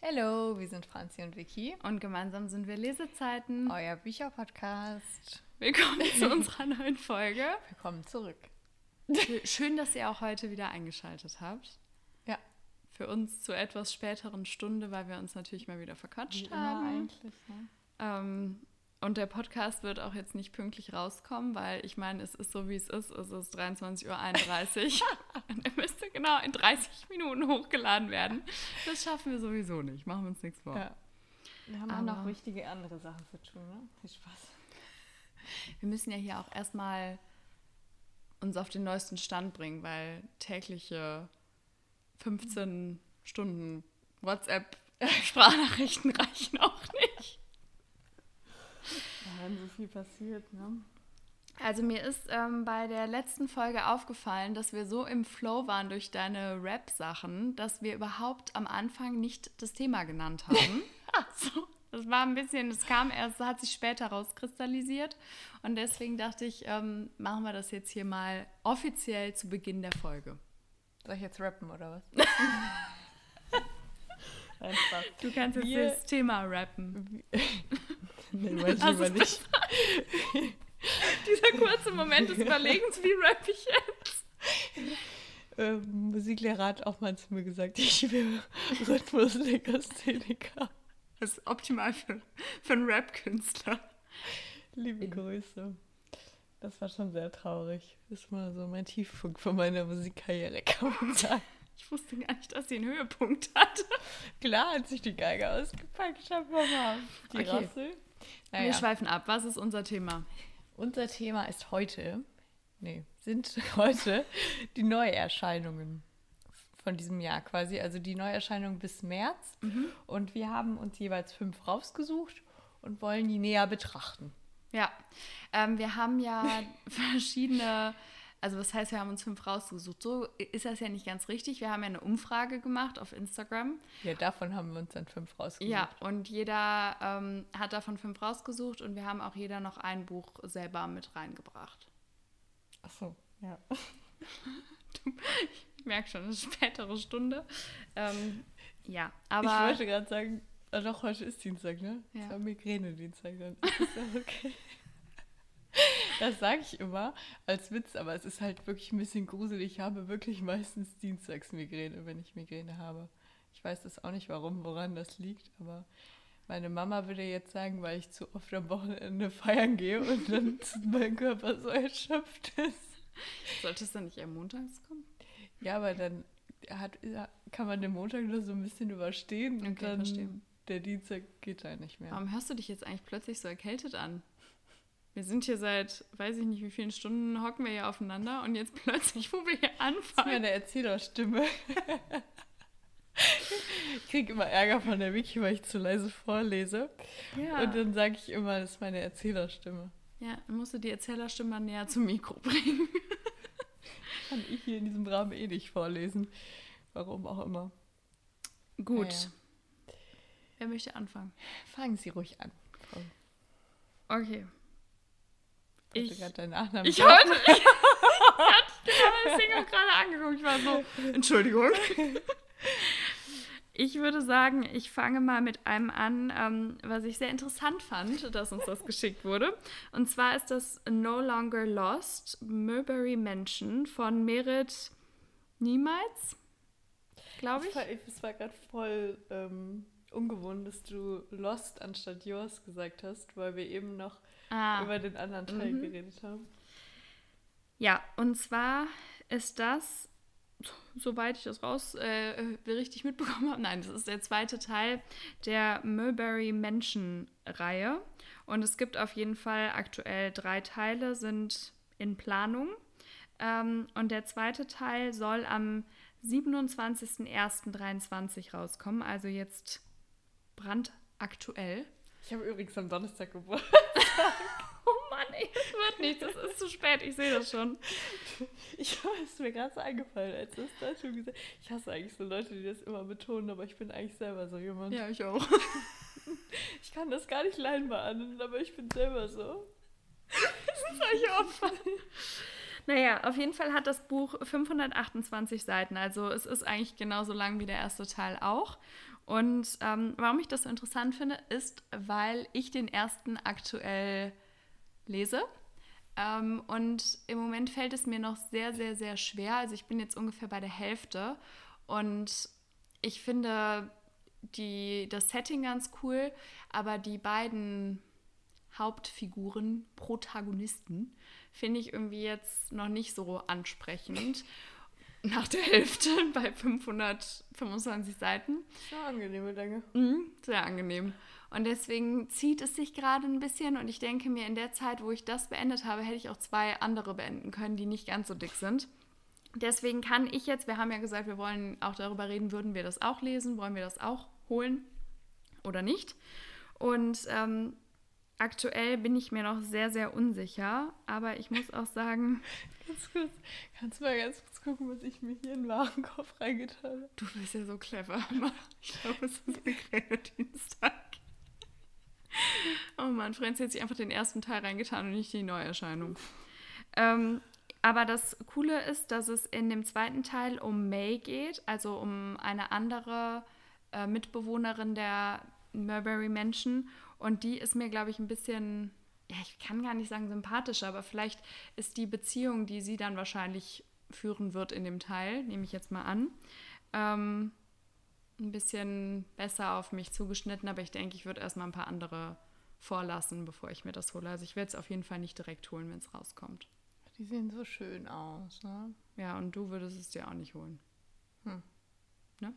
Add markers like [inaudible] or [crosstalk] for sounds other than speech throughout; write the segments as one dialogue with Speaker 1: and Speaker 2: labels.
Speaker 1: Hallo, wir sind Franzi und Vicky.
Speaker 2: Und gemeinsam sind wir Lesezeiten.
Speaker 1: Euer Bücherpodcast.
Speaker 2: Willkommen zu [laughs] unserer neuen Folge.
Speaker 1: Willkommen zurück.
Speaker 2: Schön, dass ihr auch heute wieder eingeschaltet habt.
Speaker 1: Ja.
Speaker 2: Für uns zur etwas späteren Stunde, weil wir uns natürlich mal wieder verquatscht
Speaker 1: Wie
Speaker 2: haben.
Speaker 1: eigentlich. Ne?
Speaker 2: Ähm, und der Podcast wird auch jetzt nicht pünktlich rauskommen, weil ich meine, es ist so, wie es ist. Es ist 23.31 Uhr. [laughs] [laughs] [laughs] genau in 30 Minuten hochgeladen werden. Das schaffen wir sowieso nicht. Machen wir uns nichts vor.
Speaker 1: Ja. Wir haben auch
Speaker 2: Aber-
Speaker 1: noch wichtige andere Sachen zu tun, ne? Viel Spaß.
Speaker 2: Wir müssen ja hier auch erstmal uns auf den neuesten Stand bringen, weil tägliche 15 Stunden WhatsApp-Sprachnachrichten [laughs] reichen auch nicht.
Speaker 1: Ja, wenn so viel passiert, ne?
Speaker 2: Also mir ist ähm, bei der letzten Folge aufgefallen, dass wir so im Flow waren durch deine Rap-Sachen, dass wir überhaupt am Anfang nicht das Thema genannt [laughs] haben. so, das war ein bisschen, das kam erst, hat sich später rauskristallisiert. Und deswegen dachte ich, ähm, machen wir das jetzt hier mal offiziell zu Beginn der Folge.
Speaker 1: Soll ich jetzt rappen oder was? [laughs] Nein, Spaß.
Speaker 2: Du kannst jetzt
Speaker 1: Wir-
Speaker 2: das Thema rappen. [laughs]
Speaker 1: nee, ich
Speaker 2: Also
Speaker 1: lieber
Speaker 2: es
Speaker 1: nicht. [laughs]
Speaker 2: Dieser kurze Moment des Überlegens, wie rapp ich jetzt?
Speaker 1: Ähm, Musiklehrer hat auch mal zu mir gesagt, ich wäre Rhythmuslegastheniker.
Speaker 2: Das ist optimal für, für einen Rap-Künstler.
Speaker 1: Liebe Grüße. Das war schon sehr traurig. Das war so mein Tiefpunkt von meiner Musikkarriere, kann man sagen.
Speaker 2: Ich wusste gar nicht, dass sie einen Höhepunkt hatte.
Speaker 1: Klar, als ich die Geige ausgepackt habe, Mama. Die
Speaker 2: Okay.
Speaker 1: Rassel.
Speaker 2: Wir
Speaker 1: Naja,
Speaker 2: schweifen ab. Was ist unser Thema?
Speaker 1: Unser Thema ist heute, nee, sind [laughs] heute die Neuerscheinungen von diesem Jahr quasi. Also die Neuerscheinungen bis März. Und wir haben uns jeweils fünf rausgesucht und wollen die näher betrachten.
Speaker 2: Ja, ähm, wir haben ja [laughs] verschiedene, also was heißt, wir haben uns fünf rausgesucht. So ist das ja nicht ganz richtig. Wir haben ja eine Umfrage gemacht auf Instagram.
Speaker 1: Ja, davon haben wir uns dann fünf rausgesucht.
Speaker 2: Ja, und jeder ähm, hat davon fünf rausgesucht und wir haben auch jeder noch ein Buch selber mit reingebracht.
Speaker 1: Ach so, ja. [laughs]
Speaker 2: Ich merke schon, ist spätere Stunde. Ähm, ja,
Speaker 1: ich
Speaker 2: aber
Speaker 1: wollte gerade sagen, ah, doch, heute ist Dienstag, ne?
Speaker 2: Ja.
Speaker 1: Es war Migräne-Dienstag, dann ist das okay. [laughs] Das sage ich immer als Witz, aber es ist halt wirklich ein bisschen gruselig. Ich habe wirklich meistens dienstags Migräne, wenn ich Migräne habe. Ich weiß das auch nicht, warum, woran das liegt, aber meine Mama würde jetzt sagen, weil ich zu oft am Wochenende feiern gehe und dann [laughs] mein Körper so erschöpft ist.
Speaker 2: sollte es dann nicht eher montags kommen?
Speaker 1: Ja, aber dann hat, kann man den Montag nur so ein bisschen überstehen und
Speaker 2: Okay,
Speaker 1: dann
Speaker 2: verstehe.
Speaker 1: der Dienstag geht dann nicht mehr.
Speaker 2: Warum hörst du dich jetzt eigentlich plötzlich so erkältet an? Wir sind hier seit, weiß ich nicht wie vielen Stunden, hocken wir hier aufeinander und jetzt [laughs] plötzlich, wo wir hier
Speaker 1: Das ist
Speaker 2: anfangen.
Speaker 1: meine Erzählerstimme. ich kriege immer Ärger von der Wiki, weil ich zu leise vorlese.
Speaker 2: Ja,
Speaker 1: Und dann sage ich immer, das ist meine Erzählerstimme.
Speaker 2: ja, dann musst du die Erzählerstimme mal näher zum Mikro bringen. [laughs]
Speaker 1: Kann ich hier in diesem Rahmen eh nicht vorlesen. Warum auch immer.
Speaker 2: Gut.
Speaker 1: Ja,
Speaker 2: Wer möchte anfangen?
Speaker 1: Fangen Sie ruhig an. Frau.
Speaker 2: Okay.
Speaker 1: Ich hatte
Speaker 2: Ich-
Speaker 1: gerade deinen Nachnamen.
Speaker 2: Ich wollte. Ich hatte das Ding auch gerade angeguckt. Ich war so. Entschuldigung. Ich würde sagen, ich fange mal mit einem an, ähm, was ich sehr interessant fand, dass uns das geschickt wurde. Und zwar ist das No Longer Lost, Mulberry Mansion von Merit Niemals, glaube ich.
Speaker 1: war, es war gerade voll ähm, ungewohnt, dass du Lost anstatt Yours gesagt hast, weil wir eben noch
Speaker 2: Ah.
Speaker 1: über den anderen Teil
Speaker 2: Mhm.
Speaker 1: geredet haben.
Speaker 2: Ja, und zwar ist das, soweit ich das raus äh, richtig mitbekommen habe, nein, das ist der zweite Teil der Mulberry Mansion Reihe. Und es gibt auf jeden Fall aktuell drei Teile, sind in Planung. Ähm, und der zweite Teil soll am 27.01.23 rauskommen, also jetzt brandaktuell.
Speaker 1: Ich habe übrigens am Donnerstag Geburtstag. [laughs]
Speaker 2: Oh Mann, ey, das wird nichts, es ist zu spät, ich sehe das schon.
Speaker 1: Ich ist mir gerade so eingefallen, als du es da schon gesagt Ich hasse eigentlich so Leute, die das immer betonen, aber ich bin eigentlich selber so jemand.
Speaker 2: Ja, ich auch. [laughs]
Speaker 1: Ich kann das gar nicht leiden bei anderen, aber ich bin selber so.
Speaker 2: solche Opfer. Naja, auf jeden Fall hat das Buch 528 Seiten. Also es ist eigentlich genauso lang wie der erste Teil auch. Und ähm, warum ich das so interessant finde, ist, weil ich den ersten aktuell lese. Ähm, und im Moment fällt es mir noch sehr, sehr, sehr schwer. Also ich bin jetzt ungefähr bei der Hälfte. Und ich finde die, das Setting ganz cool, aber die beiden Hauptfiguren, Protagonisten, finde ich irgendwie jetzt noch nicht so ansprechend. Nach der Hälfte [laughs] bei 525 Seiten.
Speaker 1: Sehr angenehme Länge.
Speaker 2: Mhm, sehr angenehm. Und deswegen zieht es sich gerade ein bisschen und ich denke mir, in der Zeit, wo ich das beendet habe, hätte ich auch zwei andere beenden können, die nicht ganz so dick sind. Deswegen kann ich jetzt, wir haben ja gesagt, wir wollen auch darüber reden, würden wir das auch lesen, wollen wir das auch holen oder nicht. Und ähm, aktuell bin ich mir noch sehr, sehr unsicher, aber ich muss auch sagen. [laughs]
Speaker 1: Ganz kurz, kannst du mal ganz kurz gucken, was ich mir hier in den Warenkorb reingetan habe?
Speaker 2: Du bist ja so clever. [laughs] Ich glaube, es ist ein Dienstag. Oh Mann, Franz hat sich einfach den ersten Teil reingetan und nicht die Neuerscheinung. Ähm, aber das Coole ist, dass es in dem zweiten Teil um May geht, also um eine andere äh, Mitbewohnerin der Mulberry Menschen. Und die ist mir, glaube ich, ein bisschen, ja, ich kann gar nicht sagen sympathischer, aber vielleicht ist die Beziehung, die sie dann wahrscheinlich führen wird in dem Teil, nehme ich jetzt mal an, ähm, ein bisschen besser auf mich zugeschnitten. Aber ich denke, ich würde erstmal ein paar andere vorlassen, bevor ich mir das hole. Also ich werde es auf jeden Fall nicht direkt holen, wenn es rauskommt.
Speaker 1: Die sehen so schön aus, ne?
Speaker 2: Ja, und du würdest es dir auch nicht holen. Hm.
Speaker 1: Ne?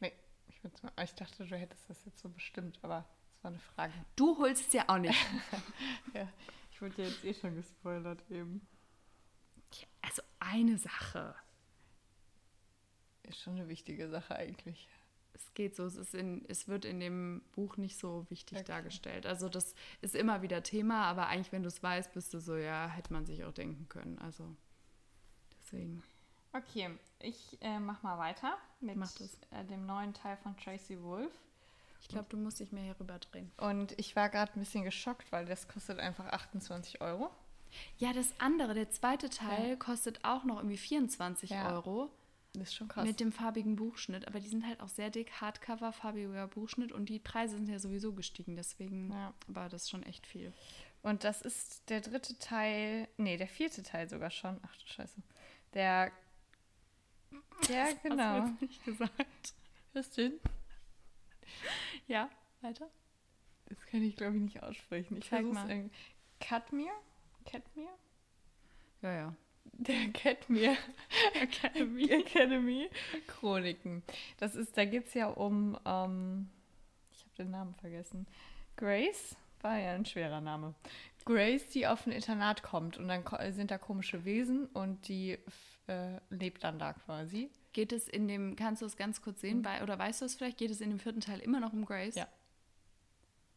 Speaker 1: Nee, ich, ich dachte, du hättest das jetzt so bestimmt, aber das war eine Frage.
Speaker 2: Du holst es ja auch nicht. [laughs]
Speaker 1: ja, ich wurde ja jetzt eh schon gespoilert eben.
Speaker 2: Also eine Sache.
Speaker 1: Ist schon eine wichtige Sache eigentlich
Speaker 2: es geht so, es, ist in, es wird in dem Buch nicht so wichtig okay. dargestellt. Also das ist immer wieder Thema, aber eigentlich, wenn du es weißt, bist du so, ja, hätte man sich auch denken können. Also deswegen.
Speaker 1: Okay, ich äh, mach mal weiter mit äh, dem neuen Teil von Tracy Wolf.
Speaker 2: Ich glaube, du musst dich mehr hier rüber drehen.
Speaker 1: Und ich war gerade ein bisschen geschockt, weil das kostet einfach 28 Euro.
Speaker 2: Ja, das andere, der zweite Teil, ja. kostet auch noch irgendwie 24 ja. Euro.
Speaker 1: Das ist schon krass.
Speaker 2: Mit dem farbigen Buchschnitt. Aber die sind halt auch sehr dick. Hardcover, farbiger Buchschnitt. Und die Preise sind ja sowieso gestiegen. Deswegen ja. war das schon echt viel.
Speaker 1: Und das ist der dritte Teil. Nee, der vierte Teil sogar schon. Ach du Scheiße. Der. [laughs] Ja, das genau. Hast du jetzt nicht gesagt. Was denn?
Speaker 2: Ja, weiter.
Speaker 1: Das kann ich, glaube ich, nicht aussprechen. Ich
Speaker 2: Sag mal.
Speaker 1: Katmir? Katmir?
Speaker 2: Ja, ja
Speaker 1: der [laughs] Academy, Academy. Academy Chroniken. Das ist, da geht es ja um, ähm, ich habe den Namen vergessen. Grace war ja ein schwerer Name. Grace, die auf ein Internat kommt und dann sind da komische Wesen und die äh, lebt dann da quasi.
Speaker 2: Geht es in dem, kannst du es ganz kurz sehen, mhm. oder weißt du es vielleicht, geht es in dem vierten Teil immer noch um Grace?
Speaker 1: Ja.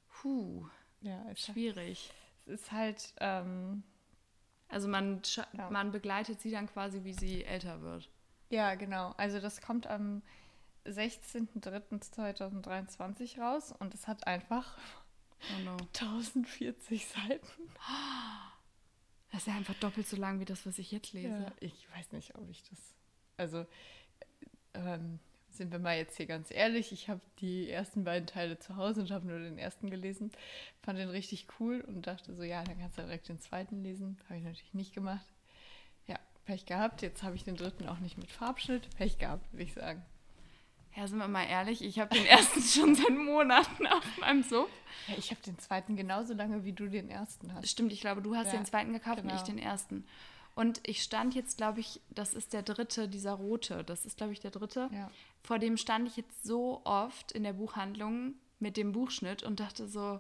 Speaker 2: Puh. Ja, ist schwierig.
Speaker 1: Es ist halt, ähm,
Speaker 2: also man, ja. man begleitet sie dann quasi, wie sie älter wird.
Speaker 1: Ja, genau. Also das kommt am 16.03.2023 raus und es hat einfach oh no. 1040 Seiten.
Speaker 2: Das ist ja einfach doppelt so lang wie das, was ich jetzt lese. Ja,
Speaker 1: ich weiß nicht, ob ich das. Also, ähm, sind wir mal jetzt hier ganz ehrlich, ich habe die ersten beiden Teile zu Hause und habe nur den ersten gelesen, fand den richtig cool und dachte so, ja, dann kannst du direkt den zweiten lesen. Habe ich natürlich nicht gemacht. Ja, Pech gehabt. Jetzt habe ich den dritten auch nicht mit Farbschnitt. Pech gehabt, würde ich sagen.
Speaker 2: Ja, sind wir mal ehrlich, ich habe den ersten [laughs] schon seit Monaten auf meinem Sub.
Speaker 1: Ja, ich habe den zweiten genauso lange, wie du den ersten hast.
Speaker 2: Stimmt, ich glaube, du hast ja, den zweiten gekauft genau. und ich den ersten. Und ich stand jetzt, glaube ich, das ist der dritte, dieser rote. Das ist, glaube ich, der dritte. Ja. Vor dem stand ich jetzt so oft in der Buchhandlung mit dem Buchschnitt und dachte so,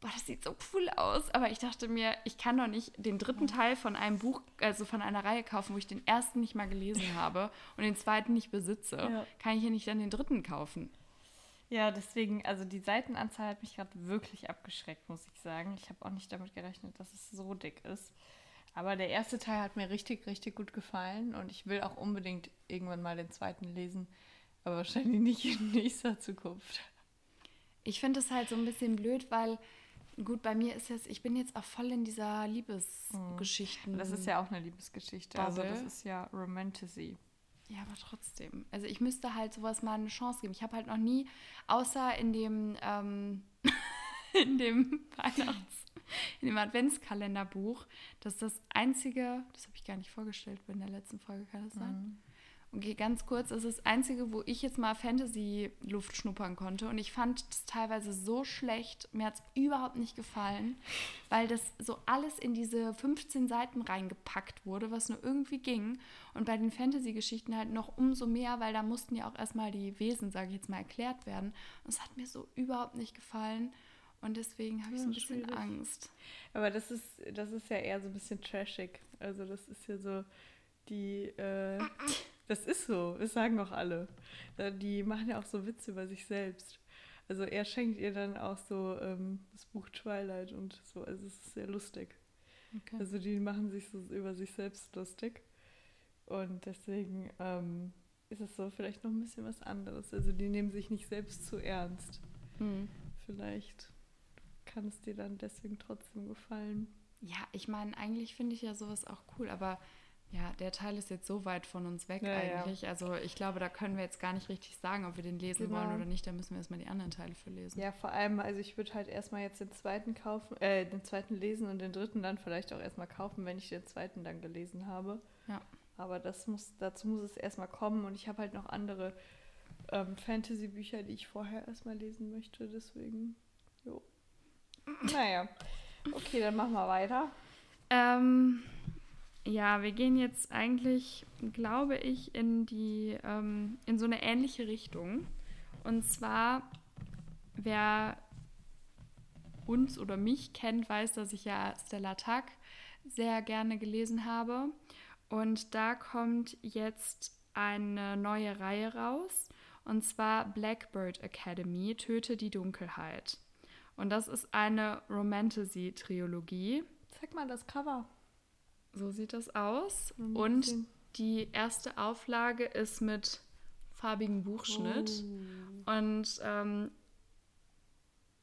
Speaker 2: boah, das sieht so cool aus. Aber ich dachte mir, ich kann doch nicht den dritten Teil von einem Buch, also von einer Reihe kaufen, wo ich den ersten nicht mal gelesen [laughs] habe und den zweiten nicht besitze. Ja. Kann ich hier nicht dann den dritten kaufen?
Speaker 1: Ja, deswegen, also die Seitenanzahl hat mich gerade wirklich abgeschreckt, muss ich sagen. Ich habe auch nicht damit gerechnet, dass es so dick ist. Aber der erste Teil hat mir richtig, richtig gut gefallen und ich will auch unbedingt irgendwann mal den zweiten lesen, aber wahrscheinlich nicht in [laughs] nächster Zukunft.
Speaker 2: Ich finde es halt so ein bisschen blöd, weil Gut, bei mir ist jetzt, ich bin jetzt auch voll in dieser Liebesgeschichten.
Speaker 1: Das ist ja auch eine Liebesgeschichte. Also das ist ja Romantasy.
Speaker 2: Ja, aber trotzdem. Also ich müsste halt sowas mal eine Chance geben. Ich habe halt noch nie, außer in dem, ähm, [laughs] in dem [laughs] Weihnachts-, [laughs] in dem Adventskalenderbuch, das ist das einzige, das habe ich gar nicht vorgestellt in der letzten Folge, kann das sein? Okay, ganz kurz, das ist das einzige, wo ich jetzt mal Fantasy-Luft schnuppern konnte. Und ich fand das teilweise so schlecht. Mir hat es überhaupt nicht gefallen, weil das so alles in diese 15 Seiten reingepackt wurde, was nur irgendwie ging. Und bei den Fantasy-Geschichten halt noch umso mehr, weil da mussten ja auch erstmal die Wesen, sage ich jetzt mal, erklärt werden. Und es hat mir so überhaupt nicht gefallen. Und deswegen habe ich so ein bisschen
Speaker 1: schwierig.
Speaker 2: Angst.
Speaker 1: Aber das ist, das ist ja eher so ein bisschen trashig. Also das ist ja so die, äh, das ist so, das sagen auch alle. Die machen ja auch so Witze über sich selbst. Also er schenkt ihr dann auch so ähm, das Buch Twilight und so. Also es ist sehr lustig.
Speaker 2: Okay.
Speaker 1: Also die machen sich so über sich selbst lustig. Und deswegen ähm, ist es so vielleicht noch ein bisschen was anderes. Also die nehmen sich nicht selbst zu ernst.
Speaker 2: Hm.
Speaker 1: Vielleicht kann es dir dann deswegen trotzdem gefallen.
Speaker 2: Ja, ich meine, eigentlich finde ich ja sowas auch cool, aber ja, der Teil ist jetzt so weit von uns weg
Speaker 1: Ja, ja.
Speaker 2: eigentlich. Also ich glaube, da können wir jetzt gar nicht richtig sagen, ob wir den lesen
Speaker 1: Genau.
Speaker 2: wollen oder nicht. Da müssen wir erstmal die anderen Teile für lesen.
Speaker 1: Ja, vor allem, also ich würde halt erstmal jetzt den zweiten kaufen, äh, den zweiten lesen und den dritten dann vielleicht auch erstmal kaufen, wenn ich den zweiten dann gelesen habe.
Speaker 2: Ja.
Speaker 1: Aber das muss, dazu muss es erstmal kommen und ich habe halt noch andere ähm, Fantasy-Bücher, die ich vorher erstmal lesen möchte, deswegen, jo. Naja, okay, dann machen wir weiter.
Speaker 2: Ähm, ja, wir gehen jetzt eigentlich, glaube ich, in die ähm, in so eine ähnliche Richtung. Und zwar, wer uns oder mich kennt, weiß, dass ich ja Stella Tuck sehr gerne gelesen habe. Und da kommt jetzt eine neue Reihe raus. Und zwar Blackbird Academy, Töte die Dunkelheit. Und das ist eine Romantasy-Trilogie.
Speaker 1: Zeig mal das Cover.
Speaker 2: So sieht das aus. Und die erste Auflage ist mit farbigem Buchschnitt.
Speaker 1: Oh.
Speaker 2: Und ähm,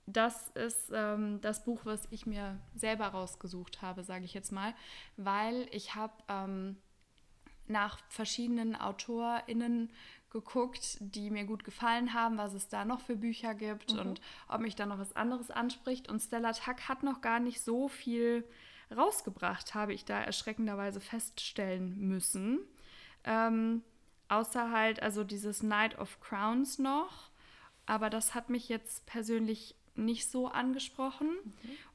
Speaker 2: das ist ähm, das Buch, was ich mir selber rausgesucht habe, sage ich jetzt mal, weil ich habe ähm, nach verschiedenen AutorInnen geguckt, die mir gut gefallen haben, was es da noch für Bücher gibt
Speaker 1: Mhm.
Speaker 2: und ob mich da noch was anderes anspricht. Und Stella Tuck hat noch gar nicht so viel rausgebracht, habe ich da erschreckenderweise feststellen müssen. Ähm, außer halt, also dieses Night of Crowns noch. Aber das hat mich jetzt persönlich nicht so angesprochen.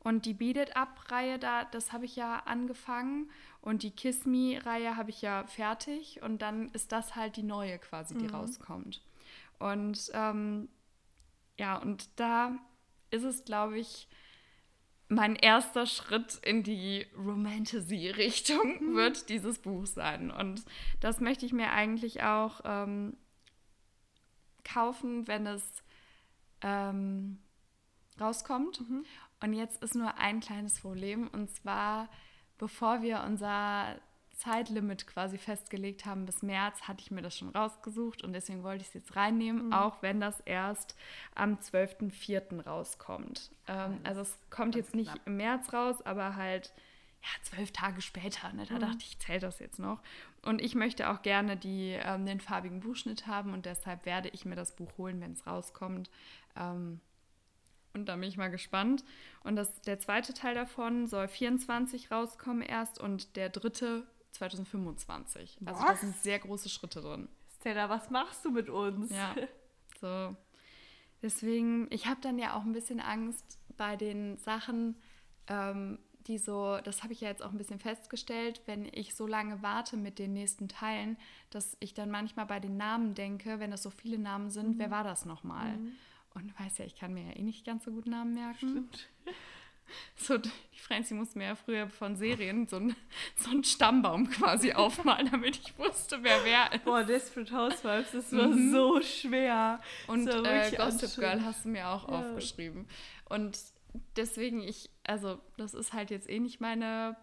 Speaker 2: Und die Beat It Up-Reihe, da, das habe ich ja angefangen. Und die Kiss Me-Reihe habe ich ja fertig. Und dann ist das halt die neue quasi, die rauskommt. Und ähm, ja, und da ist es, glaube ich, mein erster Schritt in die Romantasy-Richtung wird dieses Buch sein. Und das möchte ich mir eigentlich auch ähm, kaufen, wenn es ähm, rauskommt. Und jetzt ist nur ein kleines Problem. Und zwar, bevor wir unser Zeitlimit quasi festgelegt haben bis März, hatte ich mir das schon rausgesucht und deswegen wollte ich es jetzt reinnehmen, auch wenn das erst am 12.04. rauskommt. Ähm, also es kommt jetzt nicht
Speaker 1: knapp.
Speaker 2: im März raus, aber halt ja, zwölf Tage später. Ne? Da dachte ich, ich zähle das jetzt noch. Und ich möchte auch gerne die, ähm, den farbigen Buchschnitt haben und deshalb werde ich mir das Buch holen, wenn es rauskommt. Ähm, und da bin ich mal gespannt. Und das, der zweite Teil davon soll 24 rauskommen erst und der dritte 2025. Also da
Speaker 1: Was?
Speaker 2: sind sehr große Schritte drin.
Speaker 1: Stella, was machst du mit uns?
Speaker 2: Ja, [laughs] so. Deswegen, ich habe dann ja auch ein bisschen Angst bei den Sachen, ähm, die so, das habe ich ja jetzt auch ein bisschen festgestellt, wenn ich so lange warte mit den nächsten Teilen, dass ich dann manchmal bei den Namen denke, wenn das so viele Namen sind, wer war das nochmal? Und du weißt ja, ich kann mir ja eh nicht ganz so gut Namen merken.
Speaker 1: Stimmt. [laughs]
Speaker 2: So, die Franzi musste mir ja früher von Serien so, ein, so einen Stammbaum quasi aufmalen, damit ich wusste, wer wer ist.
Speaker 1: Boah, Desperate Housewives, das war
Speaker 2: Mhm.
Speaker 1: so schwer.
Speaker 2: Und
Speaker 1: war
Speaker 2: äh, Gossip. Girl hast du mir auch
Speaker 1: Ja.
Speaker 2: aufgeschrieben. Und deswegen, ich, also das ist halt jetzt eh nicht meine,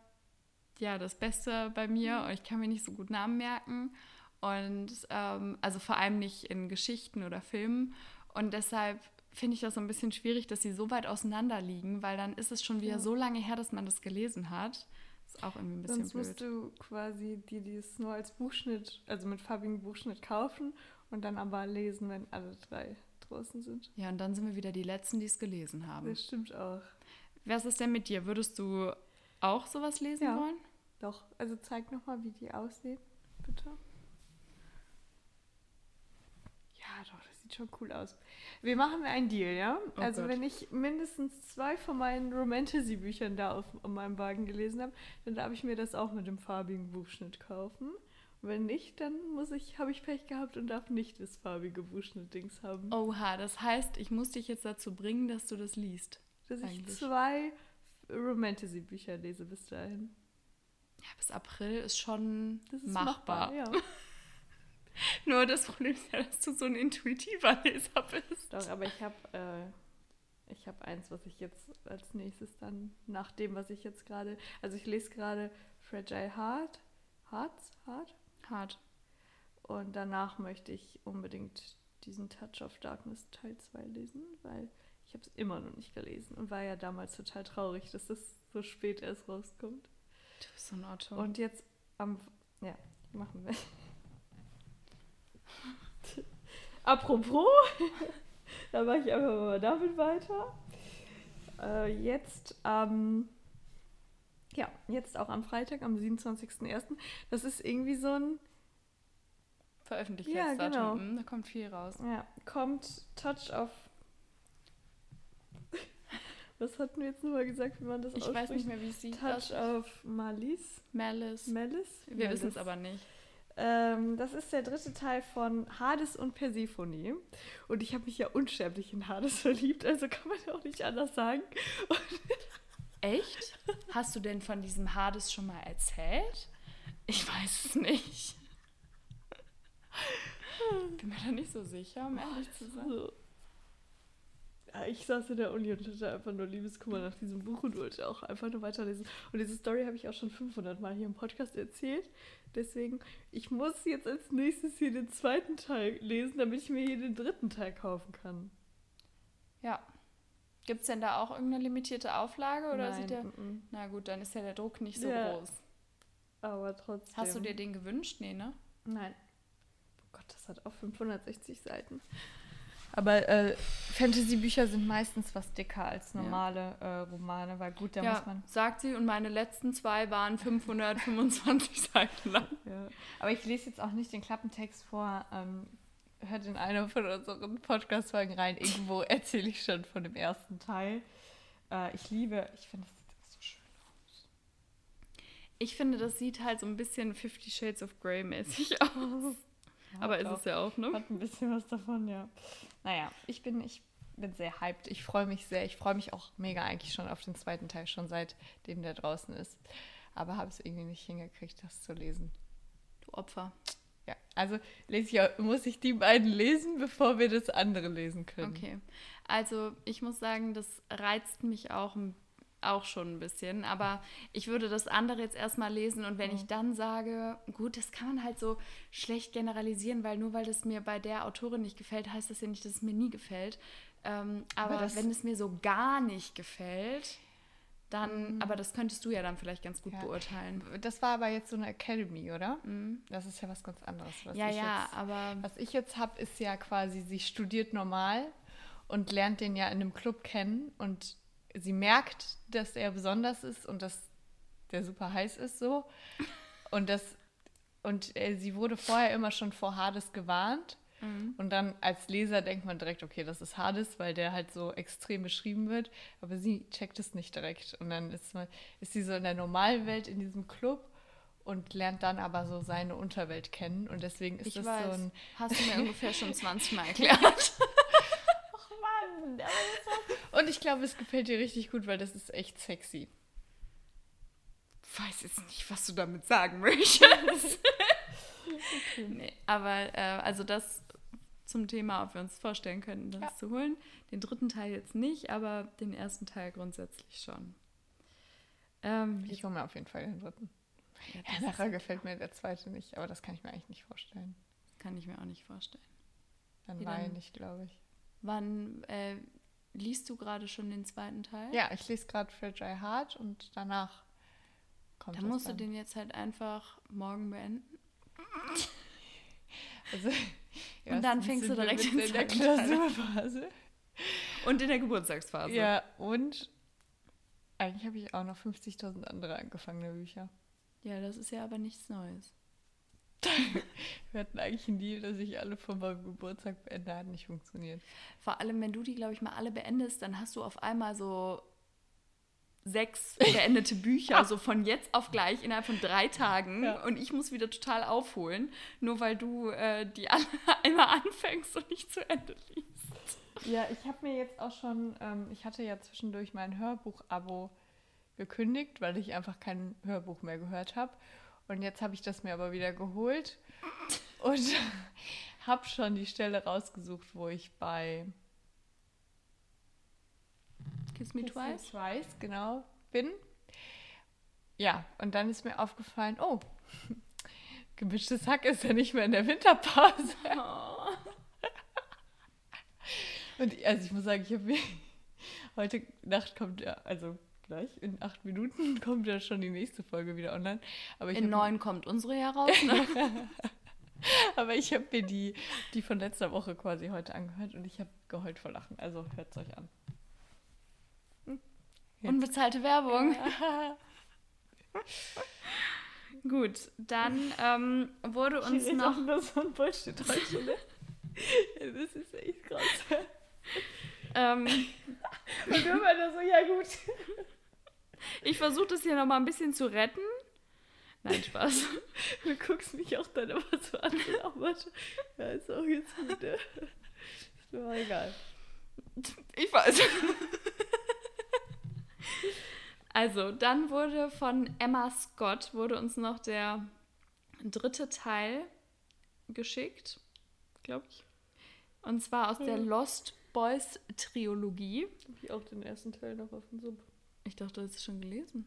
Speaker 2: ja, das Beste bei mir. Und ich kann mir nicht so gut Namen merken. Und ähm, also vor allem nicht in Geschichten oder Filmen. Und deshalb finde ich das so ein bisschen schwierig, dass sie so weit auseinander liegen, weil dann ist es schon wieder
Speaker 1: Ja.
Speaker 2: so lange her, dass man das gelesen hat. Ist auch irgendwie ein bisschen
Speaker 1: Sonst musst
Speaker 2: blöd.
Speaker 1: du quasi dir dies nur als Buchschnitt, also mit farbigem Buchschnitt kaufen und dann aber lesen, wenn alle drei draußen sind.
Speaker 2: Ja, und dann sind wir wieder die Letzten, die es gelesen haben.
Speaker 1: Das stimmt auch.
Speaker 2: Was ist denn mit dir? Würdest du auch sowas lesen
Speaker 1: Ja.
Speaker 2: wollen?
Speaker 1: Doch, also zeig nochmal, wie die aussehen, bitte. Ja, doch, das sieht schon cool aus. Wir machen einen Deal, ja?
Speaker 2: Oh
Speaker 1: also
Speaker 2: Gott.
Speaker 1: wenn ich mindestens zwei von meinen Romantasy-Büchern da auf, auf meinem Wagen gelesen habe, dann darf ich mir das auch mit dem farbigen Buchschnitt kaufen. Und wenn nicht, dann muss ich, habe ich Pech gehabt und darf nicht das farbige Buchschnitt-Dings haben.
Speaker 2: Oha, das heißt, ich muss dich jetzt dazu bringen, dass du das liest.
Speaker 1: Dass ich
Speaker 2: eigentlich.
Speaker 1: zwei Romantasy-Bücher lese bis dahin.
Speaker 2: Ja, bis April ist schon machbar.
Speaker 1: machbar, ja. [laughs] [laughs]
Speaker 2: Nur das Problem ist ja, dass du so ein intuitiver Leser bist.
Speaker 1: Doch, aber ich habe äh, ich habe eins, was ich jetzt als nächstes dann nach dem, was ich jetzt gerade, also ich lese gerade Fragile Heart, Hearts, Heart
Speaker 2: Hart.
Speaker 1: und danach möchte ich unbedingt diesen Touch of Darkness Teil 2 lesen, weil ich habe es immer noch nicht gelesen und war ja damals total traurig, dass das so spät erst rauskommt.
Speaker 2: Du bist so ein Otto.
Speaker 1: Und jetzt am ja, machen wir. Apropos, [laughs] da mache ich einfach mal damit weiter. Äh, jetzt am ja, jetzt auch am Freitag, am 27.01. Das ist irgendwie so ein,
Speaker 2: Veröffentlichkeitsdatum.
Speaker 1: Ja, genau.
Speaker 2: Hm, Da kommt viel raus.
Speaker 1: ja, kommt Touch of. [laughs] Was hatten wir jetzt nochmal gesagt, wie man das
Speaker 2: Ich
Speaker 1: ausspricht?
Speaker 2: weiß nicht mehr, wie es sieht.
Speaker 1: Touch of Malice?
Speaker 2: Malice.
Speaker 1: Malice?
Speaker 2: Wir wissen es aber nicht.
Speaker 1: Ähm, das ist der dritte Teil von Hades und Persephone. Und ich habe mich ja unsterblich in Hades [laughs] verliebt, also kann man ja auch nicht anders sagen.
Speaker 2: Echt? Hast du denn von diesem Hades schon mal erzählt? Ich weiß es nicht. Bin mir da nicht so sicher, um ehrlich zu sein.
Speaker 1: So. Ja, ich saß in der Uni und hatte einfach nur Liebeskummer nach diesem Buch und wollte auch einfach nur weiterlesen. Und diese Story habe ich auch schon 500 Mal hier im Podcast erzählt. Deswegen, ich muss jetzt als nächstes hier den zweiten Teil lesen, damit ich mir hier den dritten Teil kaufen kann.
Speaker 2: Ja. Gibt es denn da auch irgendeine limitierte Auflage oder
Speaker 1: Nein,
Speaker 2: sieht der.
Speaker 1: mm,
Speaker 2: Na gut, dann ist ja der Druck nicht so
Speaker 1: Ja.
Speaker 2: groß.
Speaker 1: aber trotzdem.
Speaker 2: Hast du dir den gewünscht? Nee, ne?
Speaker 1: Nein. Oh Gott, das hat auch 560 Seiten. Aber äh, Fantasy-Bücher sind meistens was dicker als
Speaker 2: Ja.
Speaker 1: normale äh, Romane, weil gut, da
Speaker 2: ja,
Speaker 1: muss man.
Speaker 2: sagt sie. Und meine letzten zwei waren 525 [laughs] Seiten lang.
Speaker 1: Ja. Aber ich lese jetzt auch nicht den Klappentext vor. Ähm, hört in einer von unseren Podcast-Folgen rein. Irgendwo erzähle ich schon von dem ersten Teil. Äh, ich liebe, ich finde, das sieht so schön aus.
Speaker 2: Ich finde, das sieht halt so ein bisschen Fifty Shades of Grey mäßig [laughs] aus. Aber ist es ja auch, ne?
Speaker 1: Hat ein bisschen was davon, ja. Naja, ich bin, ich bin sehr hyped. Ich freue mich sehr. Ich freue mich auch mega eigentlich schon auf den zweiten Teil, schon seitdem der draußen ist. Aber habe es irgendwie nicht hingekriegt, das zu lesen.
Speaker 2: Du Opfer.
Speaker 1: Ja, also lese ich, muss ich die beiden lesen, bevor wir das andere lesen können.
Speaker 2: Okay. Also ich muss sagen, das reizt mich auch, ein- auch schon ein bisschen. Aber ich würde das andere jetzt erstmal lesen und wenn ich dann sage, gut, das kann man halt so schlecht generalisieren, weil nur weil das mir bei der Autorin nicht gefällt, heißt das ja nicht, dass es mir nie gefällt. Ähm, aber
Speaker 1: Aber das-
Speaker 2: wenn es mir so gar nicht gefällt, dann, aber das könntest du ja dann vielleicht ganz gut
Speaker 1: Ja.
Speaker 2: beurteilen.
Speaker 1: Das war aber jetzt so eine Academy, oder?
Speaker 2: Mhm.
Speaker 1: Das ist ja was ganz anderes. Was
Speaker 2: Ja,
Speaker 1: ich
Speaker 2: ja,
Speaker 1: Jetzt,
Speaker 2: aber
Speaker 1: was ich jetzt habe, ist ja quasi, sie studiert normal und lernt den ja in einem Club kennen und sie merkt, dass er besonders ist und dass der super heiß ist so. Und das und äh, sie wurde vorher immer schon vor Hades gewarnt. Und dann als Leser denkt man direkt, okay, das ist Hades, weil der halt so extrem beschrieben wird. Aber sie checkt es nicht direkt. Und dann ist, man, ist sie so in der normalen Welt in diesem Club und lernt dann aber so seine Unterwelt kennen. Und deswegen ist
Speaker 2: ich
Speaker 1: das
Speaker 2: weiß,
Speaker 1: so ein.
Speaker 2: hast du mir [laughs] ungefähr schon 20 Mal erklärt. [laughs]
Speaker 1: Mann, Und ich glaube, es gefällt dir richtig gut, weil das ist echt sexy.
Speaker 2: weiß jetzt nicht, was du damit sagen [laughs] möchtest. nee, aber äh, also das zum Thema, ob wir uns vorstellen könnten, das
Speaker 1: Ja.
Speaker 2: zu holen. Den dritten Teil jetzt nicht, aber den ersten Teil grundsätzlich schon. Ähm,
Speaker 1: Ich hole mir auf jeden Fall den dritten.
Speaker 2: ja,
Speaker 1: Ja, nachher gefällt mir der zweite nicht, aber das kann ich mir eigentlich nicht vorstellen.
Speaker 2: kann ich mir auch nicht vorstellen.
Speaker 1: Dann
Speaker 2: dann?
Speaker 1: nicht, glaube ich.
Speaker 2: Wann äh, liest du gerade schon den zweiten Teil?
Speaker 1: Ja, ich lese gerade Fragile Heart und danach kommt
Speaker 2: Dann musst du
Speaker 1: dann.
Speaker 2: den jetzt halt einfach morgen beenden. [laughs]
Speaker 1: Also,
Speaker 2: Und dann fängst du direkt
Speaker 1: in der. Klausurphase.
Speaker 2: Und in der Geburtstagsphase.
Speaker 1: Ja, und eigentlich habe ich auch noch 50.000 andere angefangene Bücher.
Speaker 2: Ja, das ist ja aber nichts Neues. [laughs]
Speaker 1: Wir hatten eigentlich einen Deal, dass ich alle vor meinem Geburtstag beende, hat nicht funktioniert.
Speaker 2: Vor allem, wenn du die, glaube ich, mal alle beendest, dann hast du auf einmal so sechs [laughs] beendete Bücher, so von jetzt auf gleich innerhalb von drei Tagen.
Speaker 1: Ja.
Speaker 2: Und ich muss wieder total aufholen, nur weil du äh, die alle [laughs] einmal anfängst und nicht zu Ende liest.
Speaker 1: Ja, ich habe mir jetzt auch schon, ähm, ich hatte ja zwischendurch mein Hörbuch-Abo gekündigt, weil ich einfach kein Hörbuch mehr gehört habe. Und jetzt habe ich das mir aber wieder geholt und [laughs] habe schon die Stelle rausgesucht, wo ich bei
Speaker 2: Kiss Me Twice?
Speaker 1: Twice, genau, bin. Ja, und dann ist mir aufgefallen, oh, [laughs] gemischtes Hack ist ja nicht mehr in der Winterpause.
Speaker 2: Oh. [laughs]
Speaker 1: Und also ich muss sagen, ich habe mir heute Nacht kommt ja, also gleich in acht Minuten [laughs] kommt ja schon die nächste Folge wieder online. Aber ich
Speaker 2: In neun kommt unsere heraus. Ne? [laughs]
Speaker 1: aber ich habe mir die, die von letzter Woche quasi heute angehört und ich habe geheult vor Lachen. Also hört es euch an. Jetzt.
Speaker 2: Unbezahlte Werbung. [laughs] Gut, dann ähm, wurde uns noch.
Speaker 1: nur so ein Bullshit heute, ne? Ja, das ist echt krass.
Speaker 2: Ähm,
Speaker 1: Und immer nur so, ja gut.
Speaker 2: Ich versuche das hier nochmal ein bisschen zu retten. Nein, Spaß. [laughs]
Speaker 1: Du guckst mich auch dann immer so an. warte. Ja, ist auch jetzt gut, ne? Ist mir auch egal.
Speaker 2: Ich weiß. Also, dann wurde von Emma Scott wurde uns noch der dritte Teil geschickt, glaube ich. Und zwar aus der
Speaker 1: Ja.
Speaker 2: Lost Boys Trilogie.
Speaker 1: Hab ich auch den ersten Teil noch auf dem Sub.
Speaker 2: Ich dachte, du hast es schon gelesen.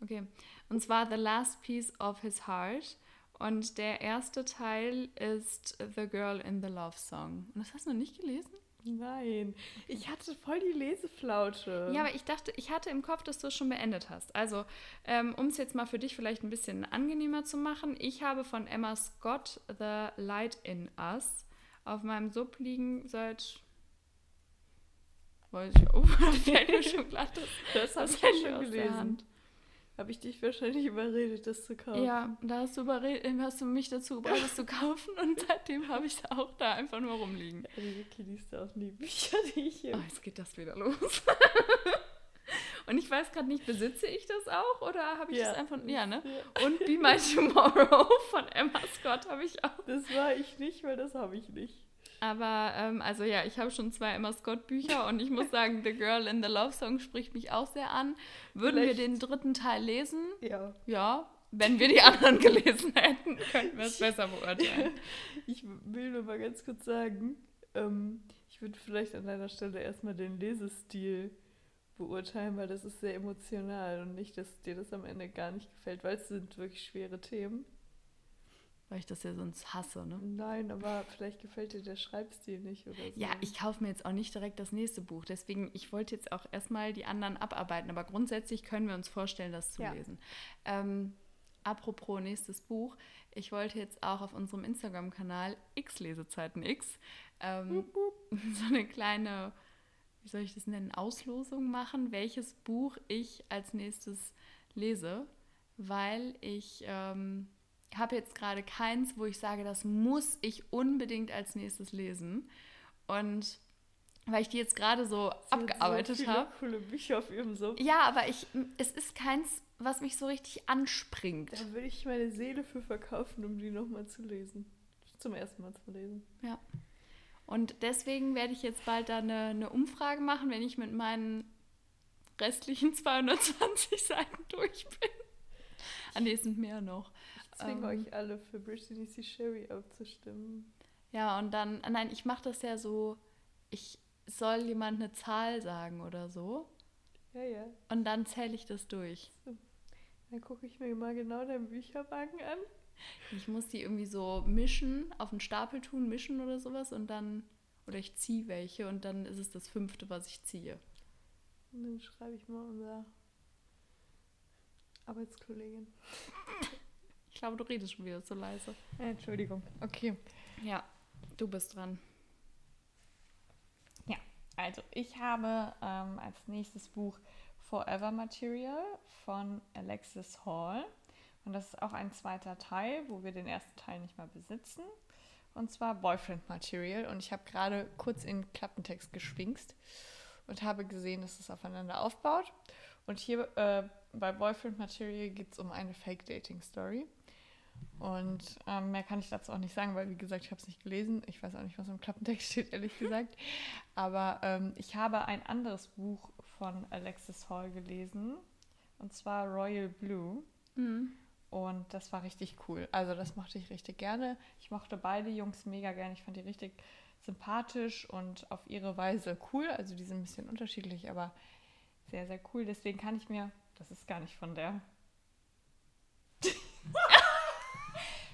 Speaker 2: Okay. Und zwar The Last Piece of His Heart. Und der erste Teil ist The Girl in the Love Song. Und das hast du noch nicht gelesen?
Speaker 1: Nein, ich hatte voll die Leseflaute.
Speaker 2: Ja, aber ich dachte, ich hatte im Kopf, dass du es schon beendet hast. Also, ähm, um es jetzt mal für dich vielleicht ein bisschen angenehmer zu machen, ich habe von Emma Scott The Light in Us auf meinem Sub liegen seit. Weiß ich, oh, da fällt mir schon glatt das,
Speaker 1: das habe
Speaker 2: das
Speaker 1: ich schon gelesen. Habe ich dich wahrscheinlich überredet, das zu kaufen.
Speaker 2: Ja, da hast du, überred- hast du mich dazu gebracht, das zu kaufen und [laughs] seitdem habe ich es auch da einfach nur rumliegen.
Speaker 1: Vicky liest auch nie Bücher, die ich hier.
Speaker 2: Oh, jetzt geht das wieder los. [laughs] und ich weiß gerade nicht, besitze ich das auch oder habe ich
Speaker 1: Ja.
Speaker 2: das einfach. Ja, ne?
Speaker 1: Ja.
Speaker 2: Und [laughs] Be My Tomorrow von Emma Scott habe ich auch.
Speaker 1: Das war ich nicht, weil das habe ich nicht.
Speaker 2: Aber, ähm, also ja, ich habe schon zwei Emma Scott Bücher und ich muss [laughs] sagen, The Girl in the Love Song spricht mich auch sehr an. Würden
Speaker 1: Vielleicht-
Speaker 2: wir den dritten Teil lesen?
Speaker 1: Ja.
Speaker 2: Ja. Wenn wir die anderen [laughs] gelesen hätten, könnten wir es besser beurteilen. [laughs]
Speaker 1: Ich will nur mal ganz kurz sagen, ähm, ich würde vielleicht an deiner Stelle erstmal den Lesestil beurteilen, weil das ist sehr emotional und nicht, dass dir das am Ende gar nicht gefällt, weil es sind wirklich schwere Themen.
Speaker 2: Weil ich das ja sonst hasse, ne?
Speaker 1: Nein, aber vielleicht gefällt dir der Schreibstil nicht oder so.
Speaker 2: Ja, ich kaufe mir jetzt auch nicht direkt das nächste Buch. Deswegen, ich wollte jetzt auch erstmal die anderen abarbeiten. Aber grundsätzlich können wir uns vorstellen, das zu
Speaker 1: Ja.
Speaker 2: lesen. Ähm, apropos nächstes Buch. Ich wollte jetzt auch auf unserem Instagram-Kanal X Lesezeiten X ähm, [laughs] so eine kleine, wie soll ich das nennen, Auslosung machen, welches Buch ich als nächstes lese. Weil ich ähm, habe jetzt gerade keins, wo ich sage, das muss ich unbedingt als nächstes lesen. Und weil ich die jetzt gerade so
Speaker 1: Sie
Speaker 2: abgearbeitet
Speaker 1: so
Speaker 2: habe.
Speaker 1: coole Bücher auf ihrem Sub.
Speaker 2: Ja, aber ich, es ist keins, was mich so richtig anspringt.
Speaker 1: Da würde ich meine Seele für verkaufen, um die nochmal zu lesen. Zum ersten Mal zu lesen.
Speaker 2: Ja. Und deswegen werde ich jetzt bald da eine, eine Umfrage machen, wenn ich mit meinen restlichen [laughs] 220 Seiten durch bin. Ah, nee, es sind mehr noch.
Speaker 1: Ich zwinge
Speaker 2: Ähm.
Speaker 1: euch alle für Brittany C. Sherry abzustimmen.
Speaker 2: Ja, und dann, nein, ich mache das ja so, ich soll jemand eine Zahl sagen oder so.
Speaker 1: Ja, ja.
Speaker 2: Und dann zähle ich das durch.
Speaker 1: Dann gucke ich mir mal genau deinen Bücherwagen an.
Speaker 2: Ich muss die irgendwie so mischen, auf den Stapel tun, mischen oder sowas und dann Oder ich ziehe welche und dann ist es das fünfte, was ich ziehe.
Speaker 1: Und dann schreibe ich mal unser Arbeitskollegin. [laughs]
Speaker 2: Ich glaube, du redest schon wieder so leise.
Speaker 1: Entschuldigung. Okay.
Speaker 2: Ja, du bist dran.
Speaker 1: Ja, also ich habe ähm, als nächstes Buch Forever Material von Alexis Hall. Und das ist auch ein zweiter Teil, wo wir den ersten Teil nicht mal besitzen. Und zwar Boyfriend Material. Und ich habe gerade kurz in Klappentext geschwingst und habe gesehen, dass es aufeinander aufbaut. Und hier äh, bei Boyfriend Material geht es um eine Fake-Dating-Story. Und ähm, mehr kann ich dazu auch nicht sagen, weil, wie gesagt, ich habe es nicht gelesen. Ich weiß auch nicht, was im Klappentext [laughs] steht, ehrlich gesagt. Aber ähm, ich habe ein anderes Buch von Alexis Hall gelesen. Und zwar Royal Blue.
Speaker 2: Mhm.
Speaker 1: Und das war richtig cool. Also das mochte ich richtig gerne. Ich mochte beide Jungs mega gerne. Ich fand die richtig sympathisch und auf ihre Weise cool. Also die sind ein bisschen unterschiedlich, aber sehr, sehr cool. Deswegen kann ich mir, das ist gar nicht von der.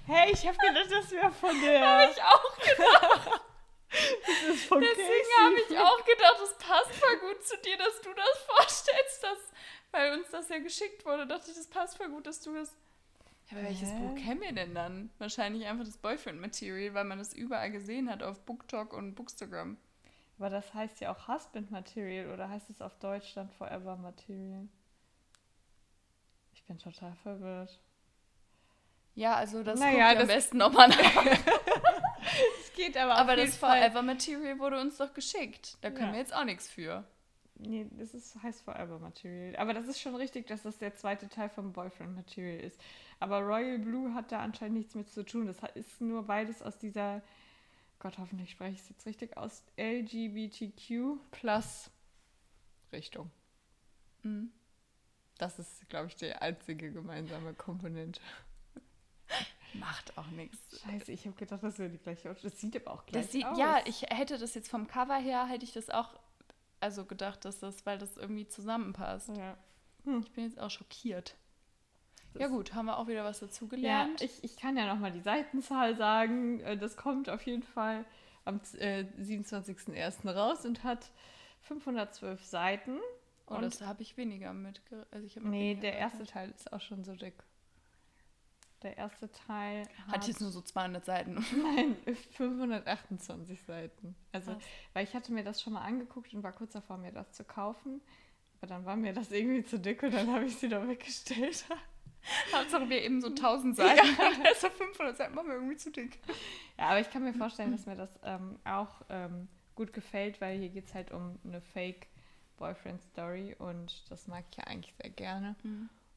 Speaker 1: Hey, ich habe gedacht, das wäre von der.
Speaker 2: Habe [laughs] ich auch gedacht.
Speaker 1: das ist von
Speaker 2: Deswegen habe ich auch gedacht, es passt voll gut zu dir, dass du das vorstellst, dass, weil uns das ja geschickt wurde, dachte ich, das passt voll gut, dass du das. Ja, aber welches
Speaker 1: Hä?
Speaker 2: Buch kennen wir denn dann? Wahrscheinlich einfach das Boyfriend-Material, weil man das überall gesehen hat auf BookTok und Bookstagram.
Speaker 1: Aber das heißt ja auch Husband Material oder heißt es auf Deutsch dann Forever Material? Ich bin total verwirrt.
Speaker 2: Ja, also das
Speaker 1: Naja,
Speaker 2: guckt ihr am
Speaker 1: das-
Speaker 2: besten nochmal nach. [laughs]
Speaker 1: Es geht aber,
Speaker 2: Aber das. Forever Material wurde uns doch geschickt. Da können
Speaker 1: Ja.
Speaker 2: wir jetzt auch nichts für.
Speaker 1: Nee, das ist, heißt Forever Material. Aber das ist schon richtig, dass das der zweite Teil vom Boyfriend Material ist. Aber Royal Blue hat da anscheinend nichts mit zu tun. Das ist nur beides aus dieser, Gott, hoffentlich spreche ich es jetzt richtig aus, LGBTQ plus Richtung.
Speaker 2: Mhm.
Speaker 1: Das ist, glaube ich, die einzige gemeinsame Komponente. [laughs]
Speaker 2: Macht auch nichts.
Speaker 1: Scheiße, ich habe gedacht, das wäre die gleiche. Aus- Das sieht aber auch gleich
Speaker 2: sieht,
Speaker 1: aus.
Speaker 2: ja, ich hätte das jetzt vom Cover her, hätte ich das auch, also gedacht, dass das, weil das irgendwie zusammenpasst.
Speaker 1: Ja.
Speaker 2: Ich bin jetzt auch schockiert.
Speaker 1: Das-
Speaker 2: ja gut, haben wir auch wieder was
Speaker 1: Ja,
Speaker 2: dazugelernt.
Speaker 1: ich, ich kann ja nochmal die Seitenzahl sagen. Äh, Das kommt auf jeden Fall am äh, 27.01. raus und hat 512 Seiten.
Speaker 2: oh,
Speaker 1: und-
Speaker 2: das habe ich weniger mit. Also ich
Speaker 1: Nee, der erste. Teil ist auch schon so dick. Der erste Teil
Speaker 2: Hat jetzt nur so 200 Seiten. [laughs]
Speaker 1: Nein, 528 Seiten. Also,
Speaker 2: Krass.
Speaker 1: weil ich hatte mir das schon mal angeguckt und war kurz davor, mir das zu kaufen. Aber dann war mir das irgendwie zu dick und dann habe ich sie doch weggestellt. [laughs]
Speaker 2: Hauptsache wir eben so [laughs] 1000 Seiten. Ja. Also 500 Seiten machen wir irgendwie zu dick.
Speaker 1: Ja, aber ich kann mir vorstellen, dass mir das ähm, auch ähm, gut gefällt, weil hier geht es halt um eine Fake-Boyfriend-Story und das mag ich ja eigentlich sehr gerne.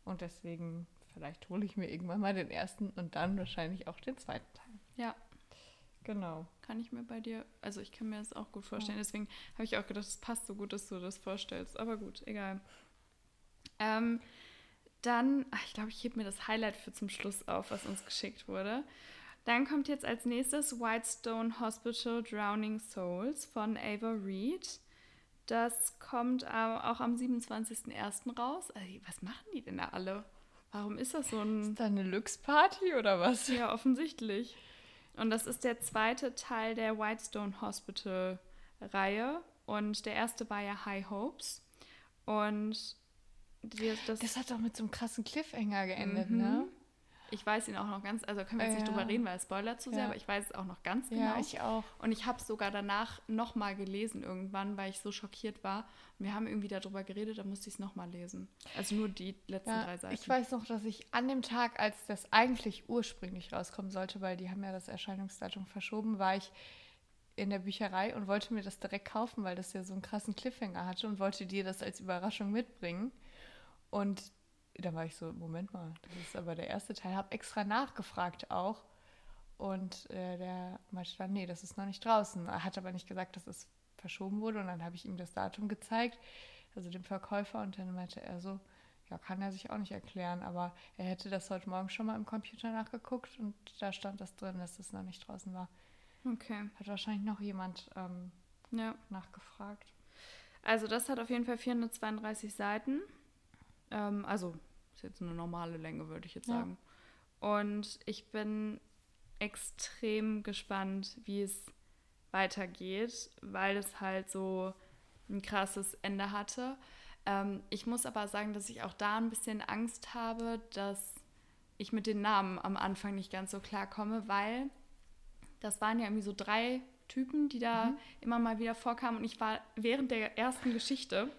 Speaker 1: Und deswegen, vielleicht hole ich mir irgendwann mal den ersten und dann wahrscheinlich auch den zweiten Teil.
Speaker 2: Ja,
Speaker 1: Genau.
Speaker 2: kann ich mir bei dir, also ich kann mir das auch gut vorstellen. Deswegen habe ich auch gedacht, es passt so gut, dass du das vorstellst. Aber gut, egal. Ähm, dann, ach, ich glaube, ich hebe mir das Highlight für zum Schluss auf, was uns geschickt wurde. Dann kommt jetzt als nächstes Whitestone Hospital Drowning Souls von Ava Reed. Das kommt auch am 27.01. raus. Ey, was machen die denn da alle? Warum ist das so ein...
Speaker 1: Ist da eine Lux-Party oder was?
Speaker 2: Ja, offensichtlich. Und das ist der zweite Teil der Whitestone Hospital Reihe. Und der erste war ja High Hopes. Und die, das,
Speaker 1: Das hat doch mit so einem krassen Cliffhanger geendet,
Speaker 2: Mhm.
Speaker 1: ne?
Speaker 2: Ich weiß ihn auch noch ganz, also können wir jetzt nicht
Speaker 1: Ja.
Speaker 2: drüber reden, weil es Spoiler zu sehr,
Speaker 1: Ja.
Speaker 2: aber ich weiß es auch noch ganz genau.
Speaker 1: Ja, ich auch.
Speaker 2: Und ich habe es sogar danach nochmal gelesen irgendwann, weil ich so schockiert war. Und wir haben irgendwie darüber geredet, da musste ich es nochmal lesen. Also nur die letzten
Speaker 1: Ja,
Speaker 2: drei Seiten.
Speaker 1: ich weiß noch, dass ich an dem Tag, als das eigentlich ursprünglich rauskommen sollte, weil die haben ja das Erscheinungsdatum verschoben, war ich in der Bücherei und wollte mir das direkt kaufen, weil das ja so einen krassen Cliffhanger hatte und wollte dir das als Überraschung mitbringen. Und da war ich so, Moment mal, das ist aber der erste Teil. Habe extra nachgefragt auch. Und äh, der meinte dann, nee, das ist noch nicht draußen. Er hat aber nicht gesagt, dass es verschoben wurde. Und dann habe ich ihm das Datum gezeigt, also dem Verkäufer. Und dann meinte er so, ja, kann er sich auch nicht erklären. Aber er hätte das heute Morgen schon mal im Computer nachgeguckt und da stand das drin, dass es noch nicht draußen war.
Speaker 2: Okay,
Speaker 1: Hat wahrscheinlich noch jemand ähm,
Speaker 2: ja.
Speaker 1: nachgefragt.
Speaker 2: Also das hat auf jeden Fall 432 Seiten. Ähm, also ist jetzt eine normale Länge, würde ich jetzt
Speaker 1: Ja.
Speaker 2: sagen. Und ich bin extrem gespannt, wie es weitergeht, weil es halt so ein krasses Ende hatte. Ähm, ich muss aber sagen, dass ich auch da ein bisschen Angst habe, dass ich mit den Namen am Anfang nicht ganz so klar komme, weil das waren ja irgendwie so drei Typen, die da mhm. immer mal wieder vorkamen und ich war während der ersten Geschichte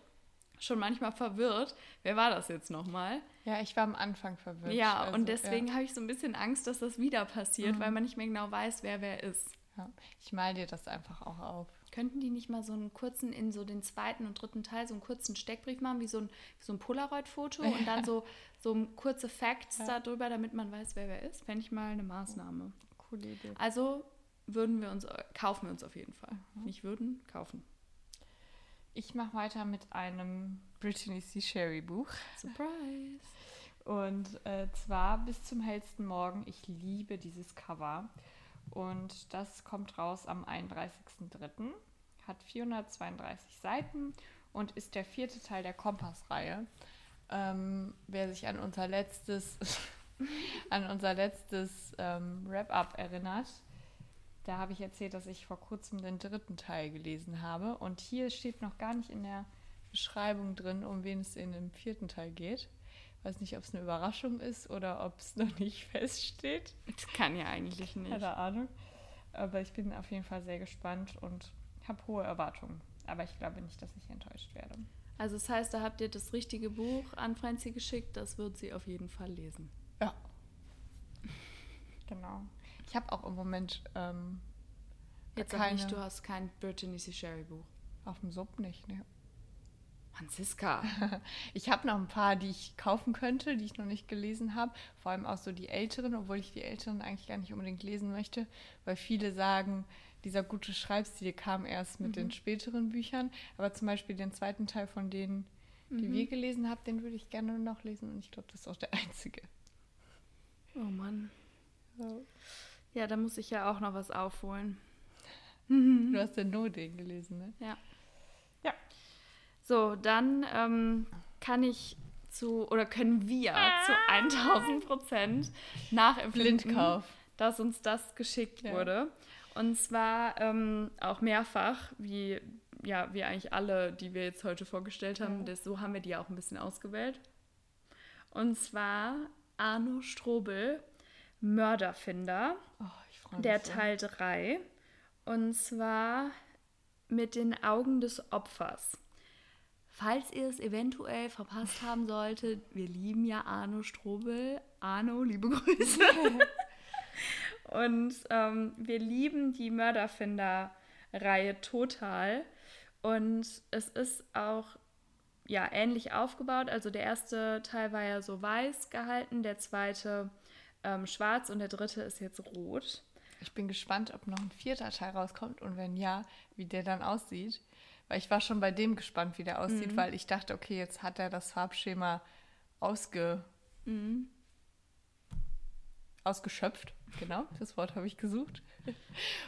Speaker 2: schon manchmal verwirrt. Wer war das jetzt nochmal?
Speaker 1: Ja, ich war am Anfang verwirrt.
Speaker 2: Ja, also, und deswegen ja. habe ich so ein bisschen Angst, dass das wieder passiert, mhm. weil man nicht mehr genau weiß, wer wer ist.
Speaker 1: Ja, ich mal dir das einfach auch auf.
Speaker 2: Könnten die nicht mal so einen kurzen, in so den zweiten und dritten Teil, so einen kurzen Steckbrief machen, wie so ein, wie so ein Polaroid-Foto und dann [laughs] so, so kurze Facts ja. darüber, damit man weiß, wer wer ist? Fände ich mal eine Maßnahme. Coole Idee. Also würden wir uns, kaufen wir uns auf jeden Fall. Mhm. Nicht würden, kaufen.
Speaker 1: Ich mache weiter mit einem Brittany C. Sherry Buch. Surprise! Und äh, zwar bis zum hellsten Morgen. Ich liebe dieses Cover. Und das kommt raus am 31.03. Hat 432 Seiten und ist der vierte Teil der Kompass-Reihe. Ähm, wer sich an unser letztes, [laughs] an unser letztes ähm, Wrap-up erinnert, da habe ich erzählt, dass ich vor kurzem den dritten Teil gelesen habe. Und hier steht noch gar nicht in der Beschreibung drin, um wen es in dem vierten Teil geht. Ich weiß nicht, ob es eine Überraschung ist oder ob es noch nicht [laughs] feststeht.
Speaker 2: Das kann ja eigentlich nicht.
Speaker 1: Keine Ahnung. Aber ich bin auf jeden Fall sehr gespannt und habe hohe Erwartungen. Aber ich glaube nicht, dass ich enttäuscht werde.
Speaker 2: Also das heißt, da habt ihr das richtige Buch an Franzi geschickt. Das wird sie auf jeden Fall lesen.
Speaker 1: Ja. Genau. Ich habe auch im Moment ähm,
Speaker 2: Jetzt keine... nicht, du hast kein Brittany C. Sherry Buch.
Speaker 1: Auf dem Sub nicht, ne.
Speaker 2: Franziska. [laughs]
Speaker 1: ich habe noch ein paar, die ich kaufen könnte, die ich noch nicht gelesen habe. Vor allem auch so die älteren, obwohl ich die älteren eigentlich gar nicht unbedingt lesen möchte, weil viele sagen, dieser gute Schreibstil kam erst mit mhm. den späteren Büchern. Aber zum Beispiel den zweiten Teil von denen, die mhm. wir gelesen haben, den würde ich gerne noch lesen und ich glaube, das ist auch der [laughs] einzige.
Speaker 2: Oh Mann. So. Ja, da muss ich ja auch noch was aufholen. Du
Speaker 1: hast den No den gelesen, ne?
Speaker 2: Ja. Ja. So, dann ähm, kann ich zu, oder können wir zu 1000 Prozent nachempfinden, Blindkauf. dass uns das geschickt ja. wurde. Und zwar ähm, auch mehrfach, wie, ja, wie eigentlich alle, die wir jetzt heute vorgestellt haben. Ja. Das, so haben wir die auch ein bisschen ausgewählt. Und zwar Arno Strobel, Mörderfinder, oh, der so. Teil 3. Und zwar mit den Augen des Opfers. Falls ihr es eventuell verpasst [laughs] haben solltet, wir lieben ja Arno Strobel. Arno, liebe Grüße. [laughs] Und ähm, wir lieben die Mörderfinder-Reihe total. Und es ist auch ja, ähnlich aufgebaut. Also der erste Teil war ja so weiß gehalten, der zweite ähm, schwarz und der dritte ist jetzt rot.
Speaker 1: Ich bin gespannt, ob noch ein vierter Teil rauskommt und wenn ja, wie der dann aussieht. Weil ich war schon bei dem gespannt, wie der aussieht, mhm. weil ich dachte, okay, jetzt hat er das Farbschema ausge... Mhm. ausgeschöpft. Genau, das Wort habe ich gesucht.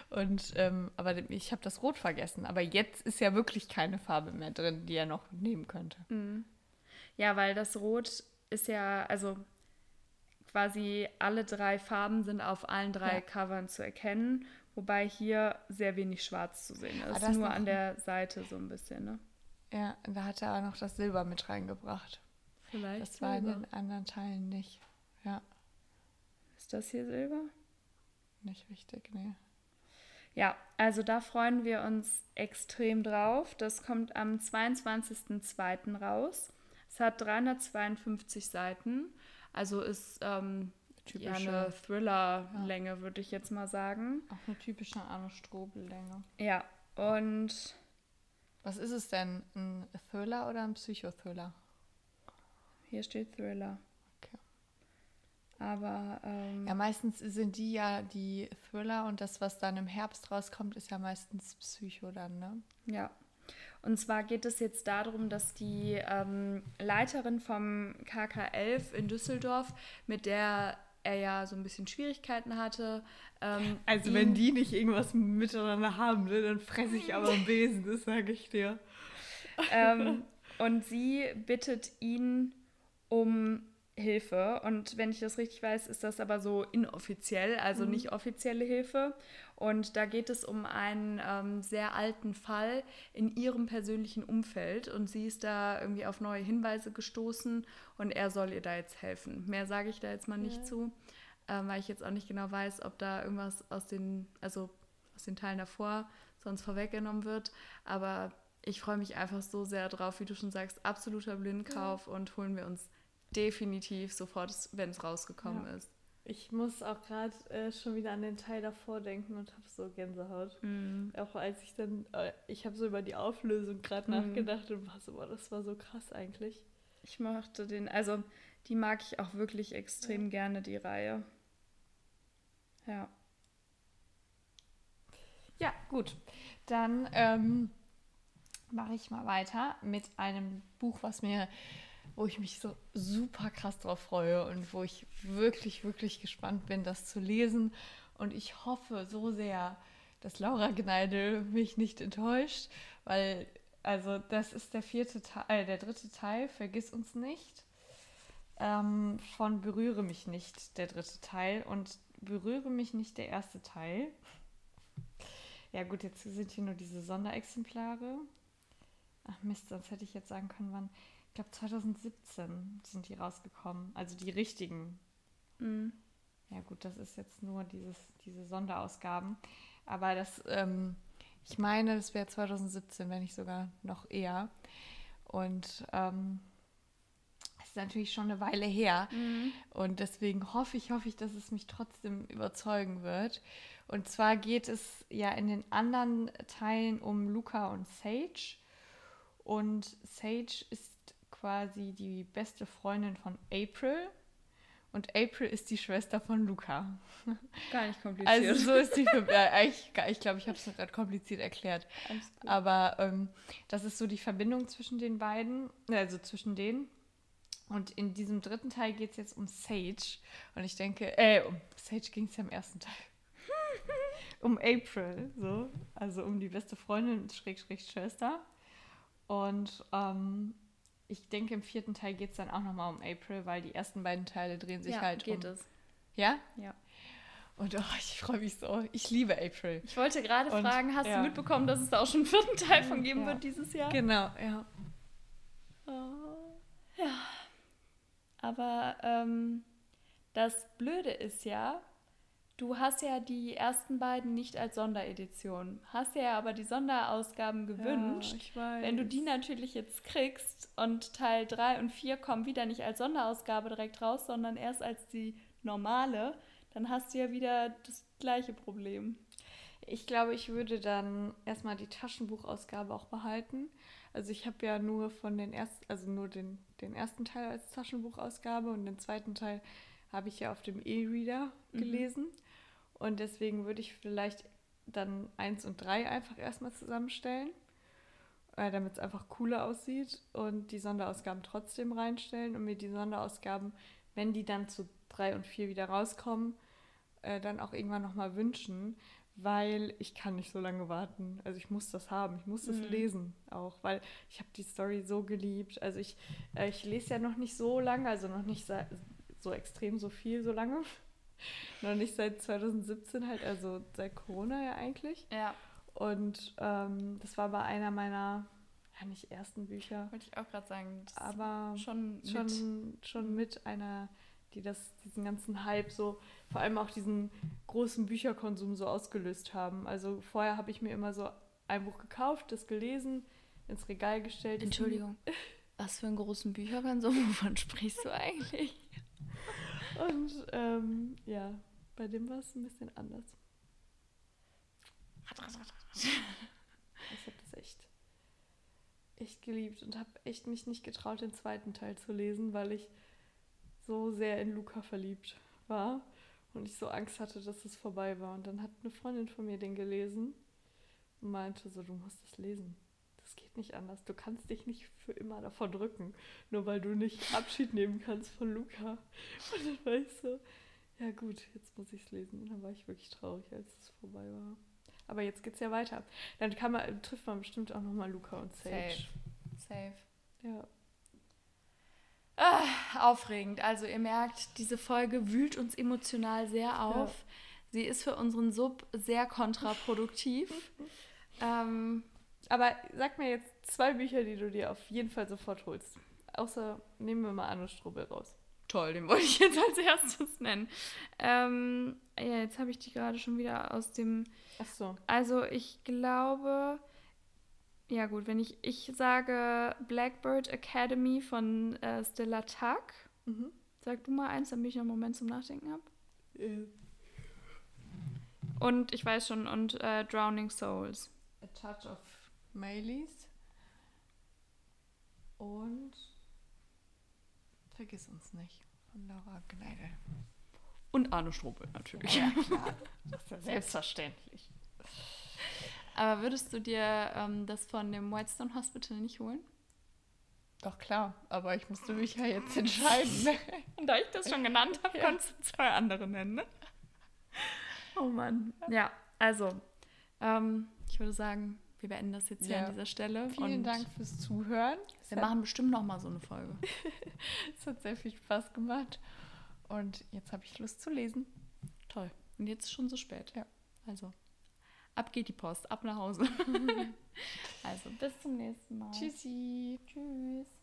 Speaker 1: Und ähm, aber ich habe das Rot vergessen. Aber jetzt ist ja wirklich keine Farbe mehr drin, die er noch nehmen könnte. Mhm.
Speaker 2: Ja, weil das Rot ist ja, also quasi alle drei Farben sind auf allen drei ja. Covern zu erkennen, wobei hier sehr wenig Schwarz zu sehen ist. Nur an der Seite so ein bisschen, ne?
Speaker 1: Ja, da hat er auch noch das Silber mit reingebracht. Vielleicht. Das war Silber. in den anderen Teilen nicht. Ja.
Speaker 2: Ist das hier Silber?
Speaker 1: Nicht wichtig, nee.
Speaker 2: Ja, also da freuen wir uns extrem drauf. Das kommt am 22.02. raus. Es hat 352 Seiten also ist ähm, ja eine Thriller-Länge, ja. würde ich jetzt mal sagen.
Speaker 1: Auch eine typische Arno Strobel-Länge.
Speaker 2: Ja, und.
Speaker 1: Was ist es denn? Ein Thriller oder ein Psychothriller?
Speaker 2: Hier steht Thriller. Okay. Aber. Ähm,
Speaker 1: ja, meistens sind die ja die Thriller und das, was dann im Herbst rauskommt, ist ja meistens Psycho dann, ne?
Speaker 2: Ja. Und zwar geht es jetzt darum, dass die ähm, Leiterin vom KK11 in Düsseldorf, mit der er ja so ein bisschen Schwierigkeiten hatte. Ähm,
Speaker 1: also wenn die nicht irgendwas miteinander haben, ne, dann fresse ich aber am Besen, das sage ich dir. [laughs]
Speaker 2: Ähm, und sie bittet ihn um Hilfe. Und wenn ich das richtig weiß, ist das aber so inoffiziell, also mhm. nicht offizielle Hilfe. Und da geht es um einen ähm, sehr alten Fall in ihrem persönlichen Umfeld. Und sie ist da irgendwie auf neue Hinweise gestoßen und er soll ihr da jetzt helfen. Mehr sage ich da jetzt mal nicht ja. zu, ähm, weil ich jetzt auch nicht genau weiß, ob da irgendwas aus den, also aus den Teilen davor sonst vorweggenommen wird. Aber ich freue mich einfach so sehr drauf, wie du schon sagst, absoluter Blindkauf ja. und holen wir uns definitiv sofort, wenn es rausgekommen ja. ist.
Speaker 1: Ich muss auch gerade äh, schon wieder an den Teil davor denken und habe so Gänsehaut. Mm. Auch als ich dann, äh, ich habe so über die Auflösung gerade mm. nachgedacht und war so, boah, das war so krass eigentlich.
Speaker 2: Ich mochte den, also die mag ich auch wirklich extrem ja. gerne, die Reihe. Ja.
Speaker 1: Ja, gut. Dann ähm, mache ich mal weiter mit einem Buch, was mir wo ich mich so super krass drauf freue und wo ich wirklich, wirklich gespannt bin, das zu lesen. Und ich hoffe so sehr, dass Laura Gneidel mich nicht enttäuscht, weil, also, das ist der vierte Teil, äh, der dritte Teil, Vergiss uns nicht. Ähm, von Berühre mich nicht, der dritte Teil. Und Berühre mich nicht, der erste Teil. Ja, gut, jetzt sind hier nur diese Sonderexemplare. Ach Mist, sonst hätte ich jetzt sagen können, wann ich glaube 2017 sind die rausgekommen, also die richtigen. Mhm. Ja gut, das ist jetzt nur dieses, diese Sonderausgaben. Aber das, ähm, ich meine, das wäre 2017, wenn nicht sogar noch eher. Und ähm, es ist natürlich schon eine Weile her. Mhm. Und deswegen hoffe ich, hoffe ich, dass es mich trotzdem überzeugen wird. Und zwar geht es ja in den anderen Teilen um Luca und Sage. Und Sage ist quasi die beste Freundin von April. Und April ist die Schwester von Luca. [laughs]
Speaker 2: Gar nicht kompliziert.
Speaker 1: Also so ist die äh, ich, ich glaube, ich habe es gerade kompliziert erklärt. Aber ähm, das ist so die Verbindung zwischen den beiden, also zwischen denen. Und in diesem dritten Teil geht es jetzt um Sage. Und ich denke, äh, um Sage ging es ja im ersten Teil. [laughs] um April, so. Also um die beste Freundin, Schräg, Schräg, Schwester. Und ähm, ich denke, im vierten Teil geht es dann auch nochmal um April, weil die ersten beiden Teile drehen sich ja, halt geht um. es. Ja?
Speaker 2: Ja.
Speaker 1: Und oh, ich freue mich so. Ich liebe April.
Speaker 2: Ich wollte gerade fragen, hast ja. du mitbekommen, dass es da auch schon einen vierten Teil von geben ja. wird dieses Jahr?
Speaker 1: Genau, ja.
Speaker 2: Oh. Ja. Aber ähm, das Blöde ist ja, Du hast ja die ersten beiden nicht als Sonderedition. Hast ja aber die Sonderausgaben gewünscht. Ja. Wenn du die natürlich jetzt kriegst und Teil 3 und 4 kommen wieder nicht als Sonderausgabe direkt raus, sondern erst als die normale, dann hast du ja wieder das gleiche Problem.
Speaker 1: Ich glaube, ich würde dann erstmal die Taschenbuchausgabe auch behalten. Also ich habe ja nur von den ersten, also nur den, den ersten Teil als Taschenbuchausgabe und den zweiten Teil habe ich ja auf dem E-Reader mhm. gelesen. Mhm. Und deswegen würde ich vielleicht dann eins und drei einfach erstmal zusammenstellen, äh, damit es einfach cooler aussieht und die Sonderausgaben trotzdem reinstellen und mir die Sonderausgaben, wenn die dann zu drei und vier wieder rauskommen, äh, dann auch irgendwann nochmal wünschen, weil ich kann nicht so lange warten. Also ich muss das haben, ich muss das mhm. lesen auch, weil ich habe die Story so geliebt. Also ich, äh, ich lese ja noch nicht so lange, also noch nicht so, so extrem so viel so lange. [laughs] Noch nicht seit 2017 halt, also seit Corona ja eigentlich.
Speaker 2: Ja.
Speaker 1: Und ähm, das war bei einer meiner, ja nicht ersten Bücher.
Speaker 2: Wollte ich auch gerade sagen.
Speaker 1: Aber schon, schon, mit. schon mit einer, die das, diesen ganzen Hype so, vor allem auch diesen großen Bücherkonsum so ausgelöst haben. Also vorher habe ich mir immer so ein Buch gekauft, das gelesen, ins Regal gestellt.
Speaker 2: Entschuldigung. Was für einen großen Bücherkonsum? [laughs] Wovon sprichst du eigentlich?
Speaker 1: Und ähm, ja, bei dem war es ein bisschen anders. [laughs] Ich habe das echt, echt geliebt und habe echt mich nicht getraut, den zweiten Teil zu lesen, weil ich so sehr in Luca verliebt war und ich so Angst hatte, dass es vorbei war. Und dann hat eine Freundin von mir den gelesen und meinte so, du musst es lesen es geht nicht anders. Du kannst dich nicht für immer davor drücken, nur weil du nicht Abschied nehmen kannst von Luca. Und dann war ich so, ja gut, jetzt muss ich es lesen. Und dann war ich wirklich traurig, als es vorbei war. Aber jetzt geht es ja weiter. Dann kann man, trifft man bestimmt auch nochmal Luca und Sage.
Speaker 2: Safe. Safe.
Speaker 1: Ja.
Speaker 2: Ah, aufregend. Also ihr merkt, diese Folge wühlt uns emotional sehr auf. Ja. Sie ist für unseren Sub sehr kontraproduktiv. [laughs]
Speaker 1: ähm, Aber sag mir jetzt zwei Bücher, die du dir auf jeden Fall sofort holst. Außer nehmen wir mal Anno Strubel raus.
Speaker 2: Toll, den wollte ich jetzt als erstes nennen. Ähm, ja, jetzt habe ich die gerade schon wieder aus dem.
Speaker 1: Ach so.
Speaker 2: Also ich glaube, ja gut, wenn ich ich sage Blackbird Academy von äh, Stella Tuck. Mhm. Sag du mal eins, damit ich noch einen Moment zum Nachdenken habe. Äh. Und ich weiß schon, und äh, Drowning Souls.
Speaker 1: A Touch of Maylis. Und Vergiss uns nicht von Laura Gneidel.
Speaker 2: Und Arne Strobel natürlich.
Speaker 1: Ja, klar. [laughs] Das ist ja selbstverständlich.
Speaker 2: Aber würdest du dir ähm, das von dem Whitestone Hospital nicht holen?
Speaker 1: Doch klar, aber ich musste mich ja jetzt entscheiden. [laughs]
Speaker 2: Und da ich das schon genannt habe, ja. kannst du zwei andere nennen. Ne? Oh Mann. Ja, also, ähm, ich würde sagen, wir beenden das jetzt hier ja. an dieser Stelle.
Speaker 1: Vielen Dank fürs Zuhören.
Speaker 2: Wir machen bestimmt noch mal so eine Folge. [laughs]
Speaker 1: es hat sehr viel Spaß gemacht. Und jetzt habe ich Lust zu lesen.
Speaker 2: Toll. Und jetzt ist schon so spät.
Speaker 1: Ja.
Speaker 2: Also, ab geht die Post, ab nach Hause. [laughs] [laughs] also, bis zum nächsten Mal.
Speaker 1: Tschüssi.
Speaker 2: Tschüss.